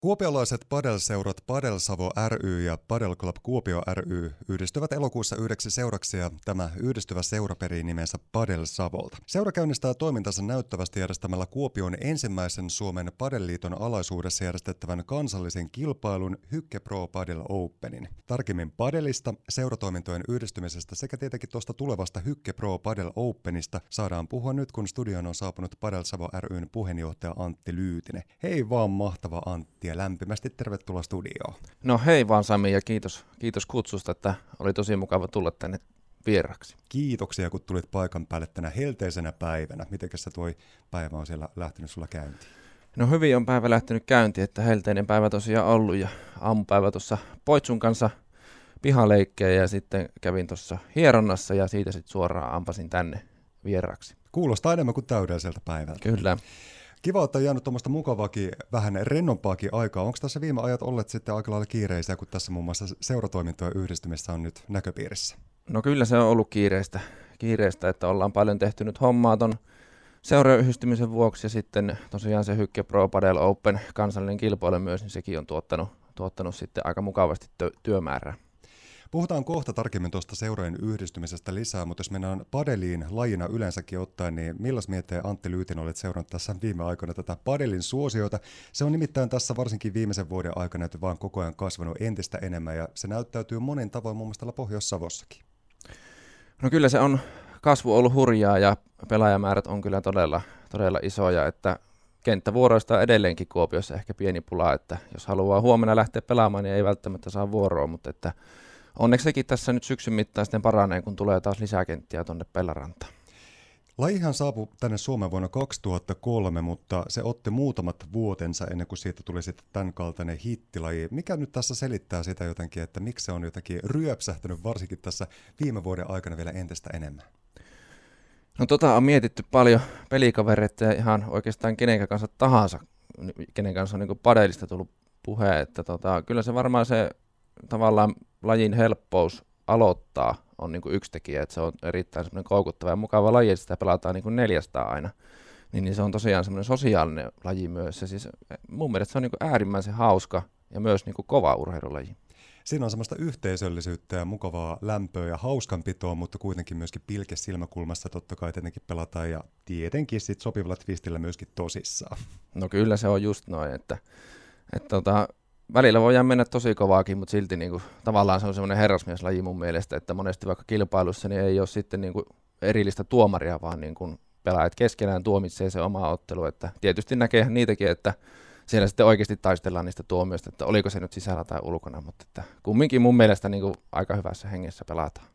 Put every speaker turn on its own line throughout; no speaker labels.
Kuopiolaiset padelseurat Padelsavo ry ja Padel Club Kuopio ry yhdistyvät elokuussa yhdeksi seuraksi ja tämä yhdistyvä seura perii nimensä Padel Savolta. Seura käynnistää toimintansa näyttävästi järjestämällä Kuopion ensimmäisen Suomen Padelliiton alaisuudessa järjestettävän kansallisen kilpailun Hykke Pro Padel Openin. Tarkemmin Padelista, seuratoimintojen yhdistymisestä sekä tietenkin tuosta tulevasta Hykke Pro Padel Openista saadaan puhua nyt, kun studioon on saapunut Padel Savo ryn puheenjohtaja Antti Lyytinen. Hei vaan mahtava Antti ja lämpimästi tervetuloa studioon.
No hei vaan Sami ja kiitos, kiitos kutsusta, että oli tosi mukava tulla tänne vieraksi.
Kiitoksia, kun tulit paikan päälle tänä helteisenä päivänä. Miten se tuo päivä on siellä lähtenyt sulla käyntiin?
No hyvin on päivä lähtenyt käyntiin, että helteinen päivä tosiaan ollut ja aamupäivä tuossa Poitsun kanssa pihaleikkejä ja sitten kävin tuossa hieronnassa ja siitä sitten suoraan ampasin tänne vieraksi.
Kuulostaa enemmän kuin täydelliseltä päivältä.
Kyllä.
Kiva, että on jäänyt tuommoista mukavaakin, vähän rennompaakin aikaa. Onko tässä viime ajat olleet sitten aika lailla kiireisiä, kun tässä muun muassa seuratoimintojen yhdistymistä on nyt näköpiirissä?
No kyllä se on ollut kiireistä, kiireistä että ollaan paljon tehty nyt hommaa ton seurayhdistymisen vuoksi ja sitten tosiaan se Hykke Pro Padel Open kansallinen kilpailu myös, niin sekin on tuottanut, tuottanut sitten aika mukavasti työmäärää.
Puhutaan kohta tarkemmin tuosta seurojen yhdistymisestä lisää, mutta jos mennään padeliin lajina yleensäkin ottaen, niin millas miettii Antti Lyytin olet seurannut tässä viime aikoina tätä padelin suosiota? Se on nimittäin tässä varsinkin viimeisen vuoden aikana vaan koko ajan kasvanut entistä enemmän ja se näyttäytyy monin tavoin muun muassa Pohjois-Savossakin.
No kyllä se on kasvu ollut hurjaa ja pelaajamäärät on kyllä todella, todella isoja, että kenttävuoroista on edelleenkin Kuopiossa ehkä pieni pula, että jos haluaa huomenna lähteä pelaamaan, niin ei välttämättä saa vuoroa, mutta että onneksi sekin tässä nyt syksyn mittaan sitten paranee, kun tulee taas lisäkenttiä tuonne Pellarantaan.
Lajihan saapui tänne Suomeen vuonna 2003, mutta se otti muutamat vuotensa ennen kuin siitä tuli sitten tämän kaltainen hittilaji. Mikä nyt tässä selittää sitä jotenkin, että miksi se on jotenkin ryöpsähtänyt varsinkin tässä viime vuoden aikana vielä entistä enemmän?
No tota on mietitty paljon pelikavereita ja ihan oikeastaan kenen kanssa tahansa, kenen kanssa on niin padelista tullut puhe, että tota, kyllä se varmaan se tavallaan lajin helppous aloittaa on niin kuin yksi tekijä, että se on erittäin semmoinen koukuttava ja mukava laji, että sitä pelataan niin kuin neljästä aina. Niin, niin se on tosiaan semmoinen sosiaalinen laji myös. Ja siis mun mielestä se on niin kuin äärimmäisen hauska ja myös niin kuin kova urheilulaji.
Siinä on semmoista yhteisöllisyyttä ja mukavaa lämpöä ja hauskanpitoa, mutta kuitenkin myöskin pilke silmäkulmassa totta kai tietenkin pelataan ja tietenkin sit sopivalla twistillä myöskin tosissaan.
No kyllä se on just noin, että, että tota, välillä voidaan mennä tosi kovaakin, mutta silti niin kuin, tavallaan se on semmoinen herrasmieslaji mun mielestä, että monesti vaikka kilpailussa niin ei ole sitten niin kuin erillistä tuomaria, vaan niin kuin pelaajat keskenään tuomitsee se oma ottelu. Että tietysti näkee niitäkin, että siellä sitten oikeasti taistellaan niistä tuomioista, että oliko se nyt sisällä tai ulkona, mutta että kumminkin mun mielestä niin kuin aika hyvässä hengessä pelataan.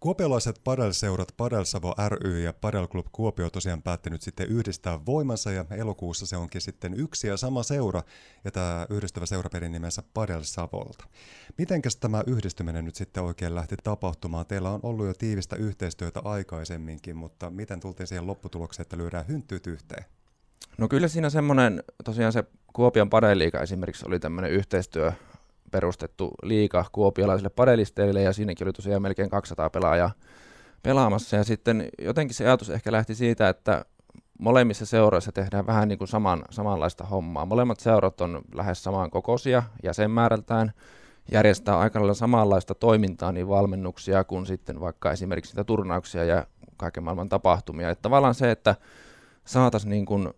Kuopiolaiset padelseurat Padelsavo ry ja Padel Club Kuopio tosiaan päättänyt sitten yhdistää voimansa ja elokuussa se onkin sitten yksi ja sama seura ja tämä yhdistävä seura perin nimensä Padel Savolta. Mitenkäs tämä yhdistyminen nyt sitten oikein lähti tapahtumaan? Teillä on ollut jo tiivistä yhteistyötä aikaisemminkin, mutta miten tultiin siihen lopputulokseen, että lyödään hynttyyt yhteen?
No kyllä siinä semmoinen, tosiaan se Kuopion Padeliika esimerkiksi oli tämmöinen yhteistyö perustettu liika kuopialaisille padelisteille ja siinäkin oli tosiaan melkein 200 pelaajaa pelaamassa ja sitten jotenkin se ajatus ehkä lähti siitä, että molemmissa seuroissa tehdään vähän niin kuin saman, samanlaista hommaa. Molemmat seurat on lähes saman kokoisia jäsenmäärältään, järjestää aika lailla samanlaista toimintaa, niin valmennuksia kuin sitten vaikka esimerkiksi niitä turnauksia ja kaiken maailman tapahtumia. Että tavallaan se, että saataisiin niin kuin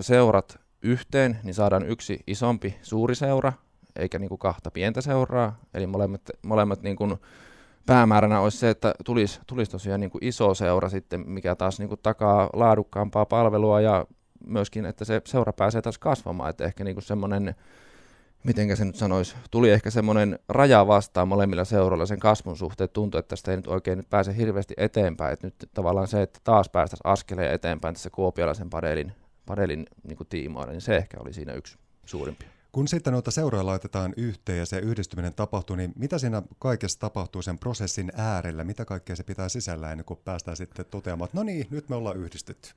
seurat yhteen, niin saadaan yksi isompi suuri seura, eikä niin kuin kahta pientä seuraa. Eli molemmat, molemmat niin kuin päämääränä olisi se, että tulisi, tulisi tosiaan niin kuin iso seura sitten, mikä taas niin kuin takaa laadukkaampaa palvelua ja myöskin, että se seura pääsee taas kasvamaan. Että ehkä niin semmoinen, miten se nyt sanoisi, tuli ehkä semmoinen raja vastaan molemmilla seuroilla sen kasvun suhteen. Tuntui, että tästä ei nyt oikein nyt pääse hirveästi eteenpäin. Että nyt tavallaan se, että taas päästäisiin askeleen eteenpäin tässä kuopialaisen padelin, padelin niin kuin tiimoilla, niin se ehkä oli siinä yksi suurimpia.
Kun sitten noita seuroja laitetaan yhteen ja se yhdistyminen tapahtuu, niin mitä siinä kaikessa tapahtuu sen prosessin äärellä? Mitä kaikkea se pitää sisällä ennen kuin päästään sitten toteamaan, että no niin, nyt me ollaan yhdistetty?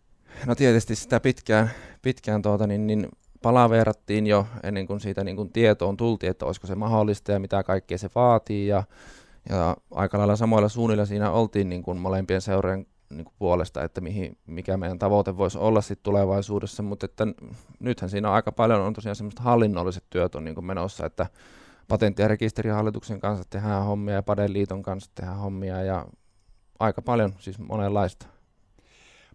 No tietysti sitä pitkään, pitkään tuota, niin, niin palaverattiin jo ennen kuin siitä niin kuin tietoon tultiin, että olisiko se mahdollista ja mitä kaikkea se vaatii. Ja, ja aika lailla samoilla suunnilla siinä oltiin niin kuin molempien seurojen niin kuin puolesta, että mihin, mikä meidän tavoite voisi olla sit tulevaisuudessa, mutta että nythän siinä on aika paljon on tosiaan semmoista hallinnolliset työt on niin kuin menossa, että patentti- ja rekisterihallituksen kanssa tehdään hommia ja Padeliiton kanssa tehdään hommia ja aika paljon, siis monenlaista.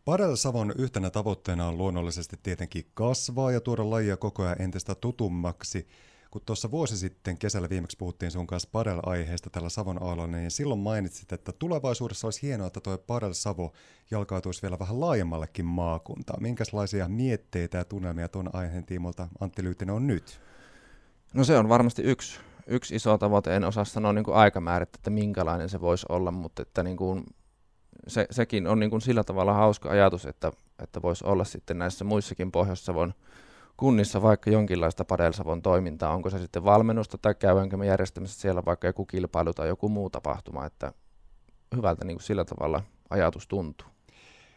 Padel Savon yhtenä tavoitteena on luonnollisesti tietenkin kasvaa ja tuoda lajia koko ajan entistä tutummaksi. Kun tuossa vuosi sitten kesällä viimeksi puhuttiin sun kanssa Padel-aiheesta tällä Savon aallolla, niin silloin mainitsit, että tulevaisuudessa olisi hienoa, että tuo Padel Savo jalkautuisi vielä vähän laajemmallekin maakuntaan. Minkälaisia mietteitä ja tunnelmia tuon aiheen tiimolta Antti Lyytinen on nyt?
No se on varmasti yksi, yksi iso tavoite. En osaa sanoa niin kuin aikamäärittä, että minkälainen se voisi olla, mutta että niin kuin se, sekin on niin kuin sillä tavalla hauska ajatus, että, että voisi olla sitten näissä muissakin Pohjois-Savon kunnissa vaikka jonkinlaista Padelsavon toimintaa, onko se sitten valmennusta tai käydäänkö me järjestämässä siellä vaikka joku kilpailu tai joku muu tapahtuma, että hyvältä niin kuin sillä tavalla ajatus tuntuu.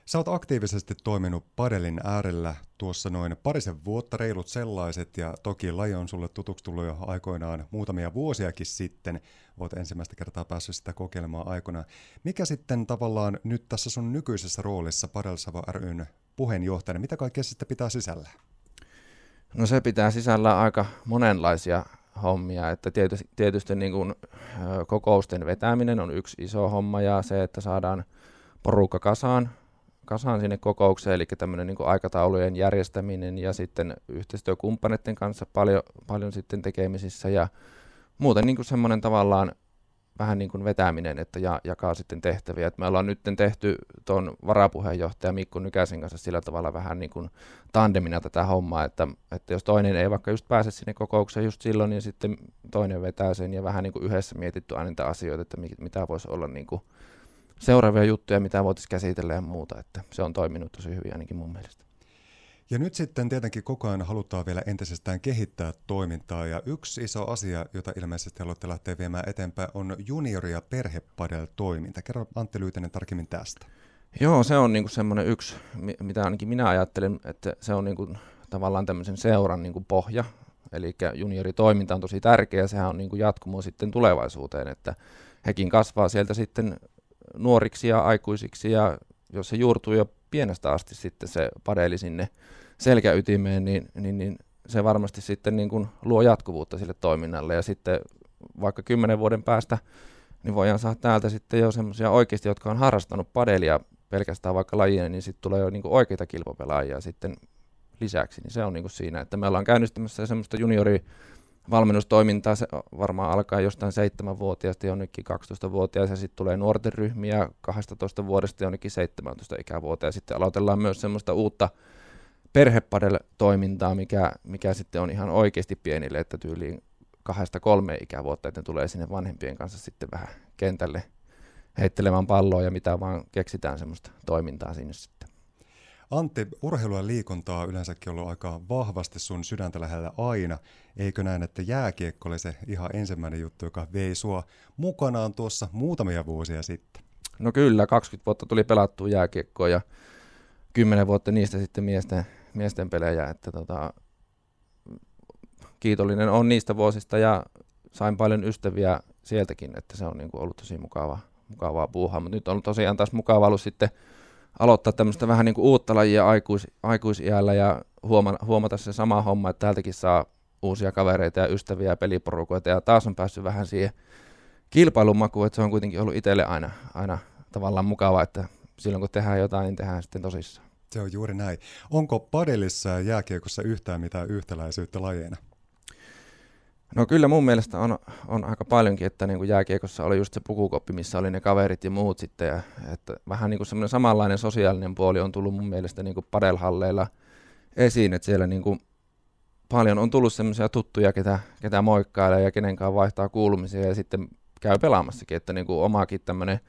Sä oot aktiivisesti toiminut padelin äärellä tuossa noin parisen vuotta, reilut sellaiset, ja toki laji on sulle tutuksi tullut jo aikoinaan muutamia vuosiakin sitten. Oot ensimmäistä kertaa päässyt sitä kokeilemaan aikana. Mikä sitten tavallaan nyt tässä sun nykyisessä roolissa Padelsavo ryn puheenjohtajana, mitä kaikkea sitten pitää sisällä?
No se pitää sisällä aika monenlaisia hommia, että tietysti, tietysti niin kuin, kokousten vetäminen on yksi iso homma ja se, että saadaan porukka kasaan, kasaan sinne kokoukseen, eli tämmöinen niin aikataulujen järjestäminen ja sitten yhteistyökumppaneiden kanssa paljon, paljon sitten tekemisissä ja muuten niin kuin semmoinen tavallaan vähän niin kuin vetäminen, että ja, jakaa sitten tehtäviä. Et me ollaan nyt tehty tuon varapuheenjohtaja Mikko Nykäsen kanssa sillä tavalla vähän niin kuin tandemina tätä hommaa, että, että jos toinen ei vaikka just pääse sinne kokoukseen just silloin, niin sitten toinen vetää sen ja vähän niin kuin yhdessä mietitty aina niitä asioita, että mitä voisi olla niin kuin seuraavia juttuja, mitä voitaisiin käsitellä ja muuta, että se on toiminut tosi hyvin ainakin mun mielestä.
Ja nyt sitten tietenkin koko ajan halutaan vielä entisestään kehittää toimintaa ja yksi iso asia, jota ilmeisesti haluatte lähteä viemään eteenpäin, on juniori- ja perhepadel-toiminta. Kerro Antti Lyytinen tarkemmin tästä.
Joo, se on niinku semmoinen yksi, mitä ainakin minä ajattelen, että se on niinku tavallaan tämmöisen seuran niinku pohja. Eli junioritoiminta on tosi tärkeä, sehän on niinku jatkumo sitten tulevaisuuteen, että hekin kasvaa sieltä sitten nuoriksi ja aikuisiksi ja jos se juurtuu jo pienestä asti sitten se padeli sinne selkäytimeen, niin, niin, niin se varmasti sitten niin kuin luo jatkuvuutta sille toiminnalle. Ja sitten vaikka kymmenen vuoden päästä niin voidaan saada täältä sitten jo semmoisia oikeasti, jotka on harrastanut padelia pelkästään vaikka lajien, niin sitten tulee jo niin kuin oikeita kilpapelaajia sitten lisäksi, niin se on niin kuin siinä, että me ollaan käynnistämässä semmoista juniori valmennustoimintaa se varmaan alkaa jostain 7-vuotiaasta jonnekin 12-vuotiaasta ja sitten tulee nuorten ryhmiä 12 vuodesta jonnekin 17 ikävuoteen sitten aloitellaan myös semmoista uutta perhepadel-toimintaa, mikä, mikä sitten on ihan oikeasti pienille, että tyyliin kahdesta kolme ikävuotta, että ne tulee sinne vanhempien kanssa sitten vähän kentälle heittelemään palloa ja mitä vaan keksitään semmoista toimintaa sinne sitten.
Antti, urheilu ja liikuntaa yleensäkin ollut aika vahvasti sun sydäntä lähellä aina. Eikö näin, että jääkiekko oli se ihan ensimmäinen juttu, joka vei sua mukanaan tuossa muutamia vuosia sitten?
No kyllä, 20 vuotta tuli pelattua jääkiekkoa ja 10 vuotta niistä sitten miesten, miesten pelejä. Että tota, kiitollinen on niistä vuosista ja sain paljon ystäviä sieltäkin, että se on niin kuin ollut tosi mukavaa, mukavaa puuhaa. Mutta nyt on tosiaan taas mukava ollut sitten aloittaa tämmöistä vähän niin kuin uutta lajia aikuis, aikuisiällä ja huomata, huomata se sama homma, että täältäkin saa uusia kavereita ja ystäviä ja peliporukoita ja taas on päässyt vähän siihen kilpailun makuun, että se on kuitenkin ollut itselle aina, aina tavallaan mukava, että silloin kun tehdään jotain, niin tehdään sitten tosissaan.
Se on juuri näin. Onko padelissa ja jääkiekossa yhtään mitään yhtäläisyyttä lajeina?
No kyllä mun mielestä on, on aika paljonkin, että niin kuin jääkiekossa oli just se pukukoppi, missä oli ne kaverit ja muut sitten. Ja, että vähän niin kuin semmoinen samanlainen sosiaalinen puoli on tullut mun mielestä niin kuin padelhalleilla esiin, että siellä niin kuin paljon on tullut semmoisia tuttuja, ketä, ketä moikkailee ja kenenkaan vaihtaa kuulumisia ja sitten käy pelaamassakin, että niin kuin omaakin tämmöinen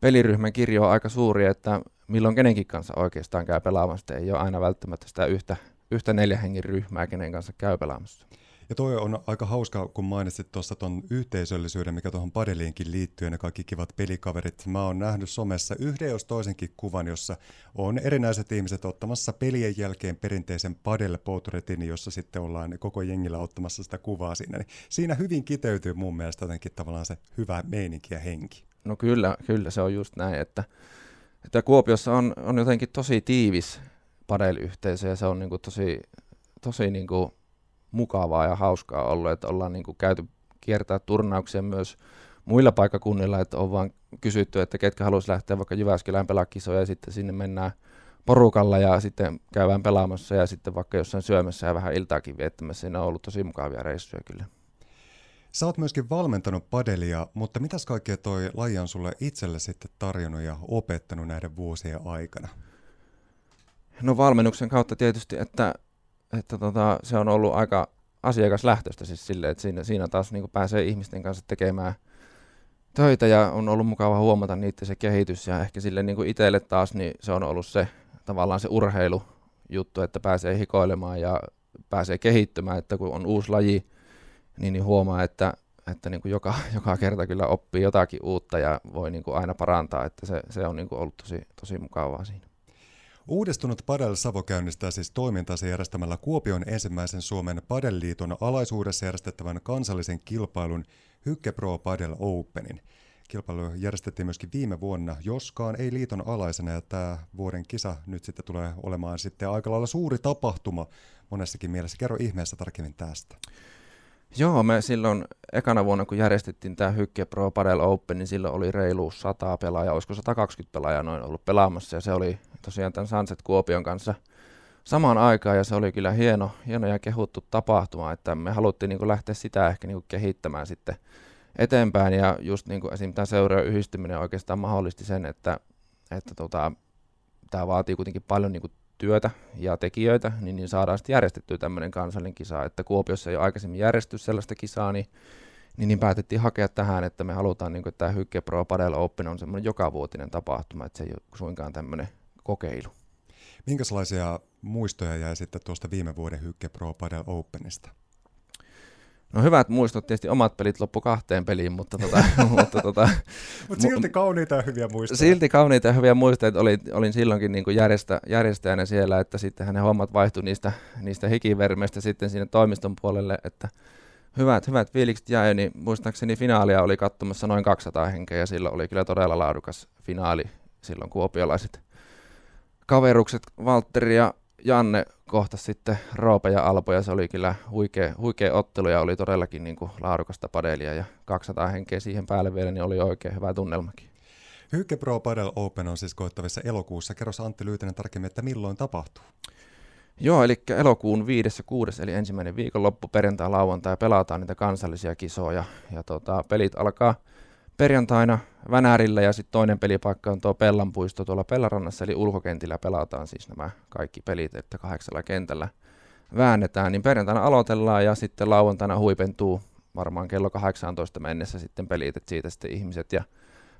peliryhmän kirjo on aika suuri, että milloin kenenkin kanssa oikeastaan käy pelaamassa. Ei ole aina välttämättä sitä yhtä, yhtä neljä hengen ryhmää, kenen kanssa käy pelaamassa.
Ja toi on aika hauska, kun mainitsit tuossa tuon yhteisöllisyyden, mikä tuohon padeliinkin liittyy, ne kaikki kivat pelikaverit. Mä oon nähnyt somessa yhden jos toisenkin kuvan, jossa on erinäiset ihmiset ottamassa pelien jälkeen perinteisen padel jossa sitten ollaan koko jengillä ottamassa sitä kuvaa siinä. Niin siinä hyvin kiteytyy mun mielestä jotenkin tavallaan se hyvä meininki ja henki.
No kyllä, kyllä se on just näin, että että Kuopiossa on, on jotenkin tosi tiivis padeliyhteisö ja se on niin kuin tosi, tosi niin kuin mukavaa ja hauskaa ollut, että ollaan niin kuin käyty kiertää turnauksia myös muilla paikakunnilla, että on vaan kysytty, että ketkä haluaisi lähteä vaikka Jyväskylään pelaa kisoja ja sitten sinne mennään porukalla ja sitten käydään pelaamassa ja sitten vaikka jossain syömässä ja vähän iltaakin viettämässä. Siinä on ollut tosi mukavia reissuja kyllä.
Sä oot myöskin valmentanut padelia, mutta mitäs kaikkea toi laji on sulle itselle sitten tarjonnut ja opettanut näiden vuosien aikana?
No valmennuksen kautta tietysti, että, että tota, se on ollut aika asiakaslähtöistä siis silleen, että siinä, siinä taas niin pääsee ihmisten kanssa tekemään töitä ja on ollut mukava huomata niitä se kehitys. Ja ehkä sille niin itselle taas niin se on ollut se tavallaan se urheilujuttu, että pääsee hikoilemaan ja pääsee kehittymään, että kun on uusi laji, niin, niin huomaa, että, että niin kuin joka, joka kerta kyllä oppii jotakin uutta ja voi niin kuin aina parantaa, että se, se on niin kuin ollut tosi, tosi mukavaa siinä.
Uudistunut Padel Savo käynnistää siis toimintansa järjestämällä Kuopion ensimmäisen Suomen Padelliiton alaisuudessa järjestettävän kansallisen kilpailun Hykke Pro Padel Openin. Kilpailu järjestettiin myöskin viime vuonna, joskaan ei liiton alaisena, ja tämä vuoden kisa nyt sitten tulee olemaan sitten aika lailla suuri tapahtuma monessakin mielessä. Kerro ihmeessä tarkemmin tästä.
Joo, me silloin ekana vuonna, kun järjestettiin tämä Hykke Pro Padel Open, niin silloin oli reilu 100 pelaajaa, olisiko 120 pelaajaa noin ollut pelaamassa, ja se oli tosiaan tämän Sunset Kuopion kanssa samaan aikaan, ja se oli kyllä hieno, hieno ja kehuttu tapahtuma, että me haluttiin niin kuin lähteä sitä ehkä niin kuin kehittämään sitten eteenpäin, ja just niin kuin esim. tämä seuraajan yhdistyminen oikeastaan mahdollisti sen, että, että tota, tämä vaatii kuitenkin paljon niin kuin työtä ja tekijöitä, niin, niin saadaan sitten järjestettyä tämmöinen kansallinen kisa, että Kuopiossa ei ole aikaisemmin järjestetty sellaista kisaa, niin, niin, niin päätettiin hakea tähän, että me halutaan, niin kuin, että tämä Hykke Pro Padel Open on semmoinen jokavuotinen tapahtuma, että se ei ole suinkaan tämmöinen kokeilu.
Minkälaisia muistoja jäi sitten tuosta viime vuoden Hykke Pro Padel Openista?
No hyvät muistot, tietysti omat pelit loppu kahteen peliin, mutta, tota, mutta tota,
Mut silti kauniita ja hyviä muistoja.
Silti kauniita ja hyviä muistoja, olin, olin silloinkin niin järjestä, järjestäjänä siellä, että sitten hänen hommat vaihtui niistä, niistä hikivermeistä sitten sinne toimiston puolelle, että hyvät, hyvät fiilikset jäi, niin muistaakseni finaalia oli katsomassa noin 200 henkeä ja silloin oli kyllä todella laadukas finaali silloin kuopiolaiset kaverukset Valtteri ja Janne kohta sitten Roope ja Alpo ja se oli kyllä huikea, huikea ottelu ja oli todellakin niin kuin laadukasta padelia ja 200 henkeä siihen päälle vielä, niin oli oikein hyvä tunnelmakin.
Hykke Pro Padel Open on siis koettavissa elokuussa. Kerro Antti Lyytinen tarkemmin, että milloin tapahtuu?
Joo, eli elokuun 5. ja 6. eli ensimmäinen viikonloppu, perjantai, lauantai, pelataan niitä kansallisia kisoja. Ja tota, pelit alkaa perjantaina Vänärillä ja sitten toinen pelipaikka on tuo Pellanpuisto tuolla Pellarannassa, eli ulkokentillä pelataan siis nämä kaikki pelit, että kahdeksalla kentällä väännetään, niin perjantaina aloitellaan ja sitten lauantaina huipentuu varmaan kello 18 mennessä sitten pelit, että siitä sitten ihmiset ja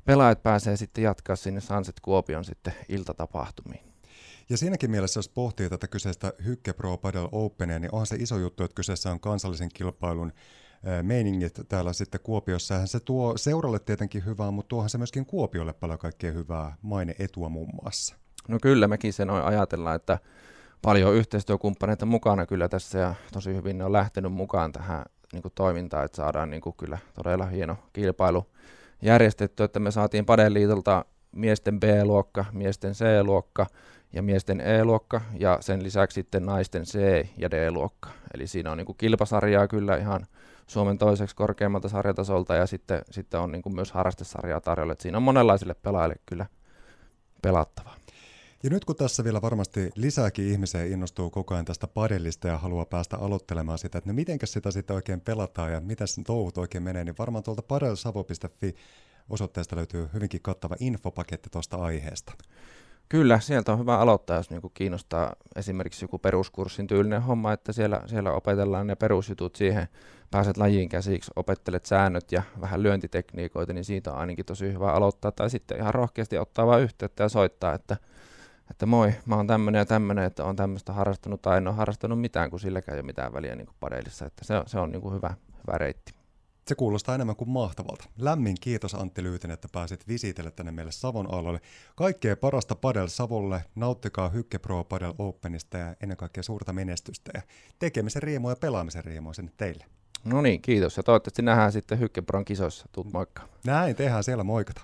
pelaajat pääsee sitten jatkaa sinne Sunset Kuopion sitten iltatapahtumiin.
Ja siinäkin mielessä, jos pohtii tätä kyseistä Hykke Pro Padel Openia, niin onhan se iso juttu, että kyseessä on kansallisen kilpailun meiningit täällä sitten Kuopiossa. Se tuo seuralle tietenkin hyvää, mutta tuohan se myöskin Kuopiolle paljon kaikkea hyvää maineetua muun muassa.
No kyllä, mekin sen ajatellaan, että paljon yhteistyökumppaneita mukana kyllä tässä ja tosi hyvin ne on lähtenyt mukaan tähän niin kuin toimintaan, että saadaan niin kuin kyllä todella hieno kilpailu järjestetty, että me saatiin Padeliitolta miesten B-luokka, miesten C-luokka ja miesten E-luokka ja sen lisäksi sitten naisten C- ja D-luokka. Eli siinä on niin kuin kilpasarjaa kyllä ihan Suomen toiseksi korkeammalta sarjatasolta ja sitten, sitten on niin kuin myös harrastesarjaa tarjolla. Että siinä on monenlaisille pelaajille kyllä pelattavaa.
Ja nyt kun tässä vielä varmasti lisääkin ihmisiä innostuu koko ajan tästä padellista ja haluaa päästä aloittelemaan sitä, että no mitenkä sitä sitten oikein pelataan ja mitä sen touhut oikein menee, niin varmaan tuolta padelsavo.fi osoitteesta löytyy hyvinkin kattava infopaketti tuosta aiheesta.
Kyllä, sieltä on hyvä aloittaa, jos niinku kiinnostaa esimerkiksi joku peruskurssin tyylinen homma, että siellä, siellä opetellaan ne perusjutut siihen, pääset lajiin käsiksi, opettelet säännöt ja vähän lyöntitekniikoita, niin siitä on ainakin tosi hyvä aloittaa. Tai sitten ihan rohkeasti ottaa vain yhteyttä ja soittaa, että, että moi, mä oon tämmöinen ja tämmöinen, että on tämmöistä harrastanut tai en ole harrastanut mitään, kun silläkään ei ole mitään väliä niin padelissa. Että se, se on niin kuin hyvä, hyvä reitti.
Se kuulostaa enemmän kuin mahtavalta. Lämmin kiitos Antti Lyytinen, että pääsit visitelle tänne meille Savon alueelle. Kaikkea parasta Padel Savolle, nauttikaa Hykke Pro Padel Openista ja ennen kaikkea suurta menestystä ja tekemisen riemua ja pelaamisen riemua sinne teille.
No niin, kiitos ja toivottavasti nähdään sitten Hykke Pron kisoissa. Tuut moikka.
Näin, tehdään siellä moikata.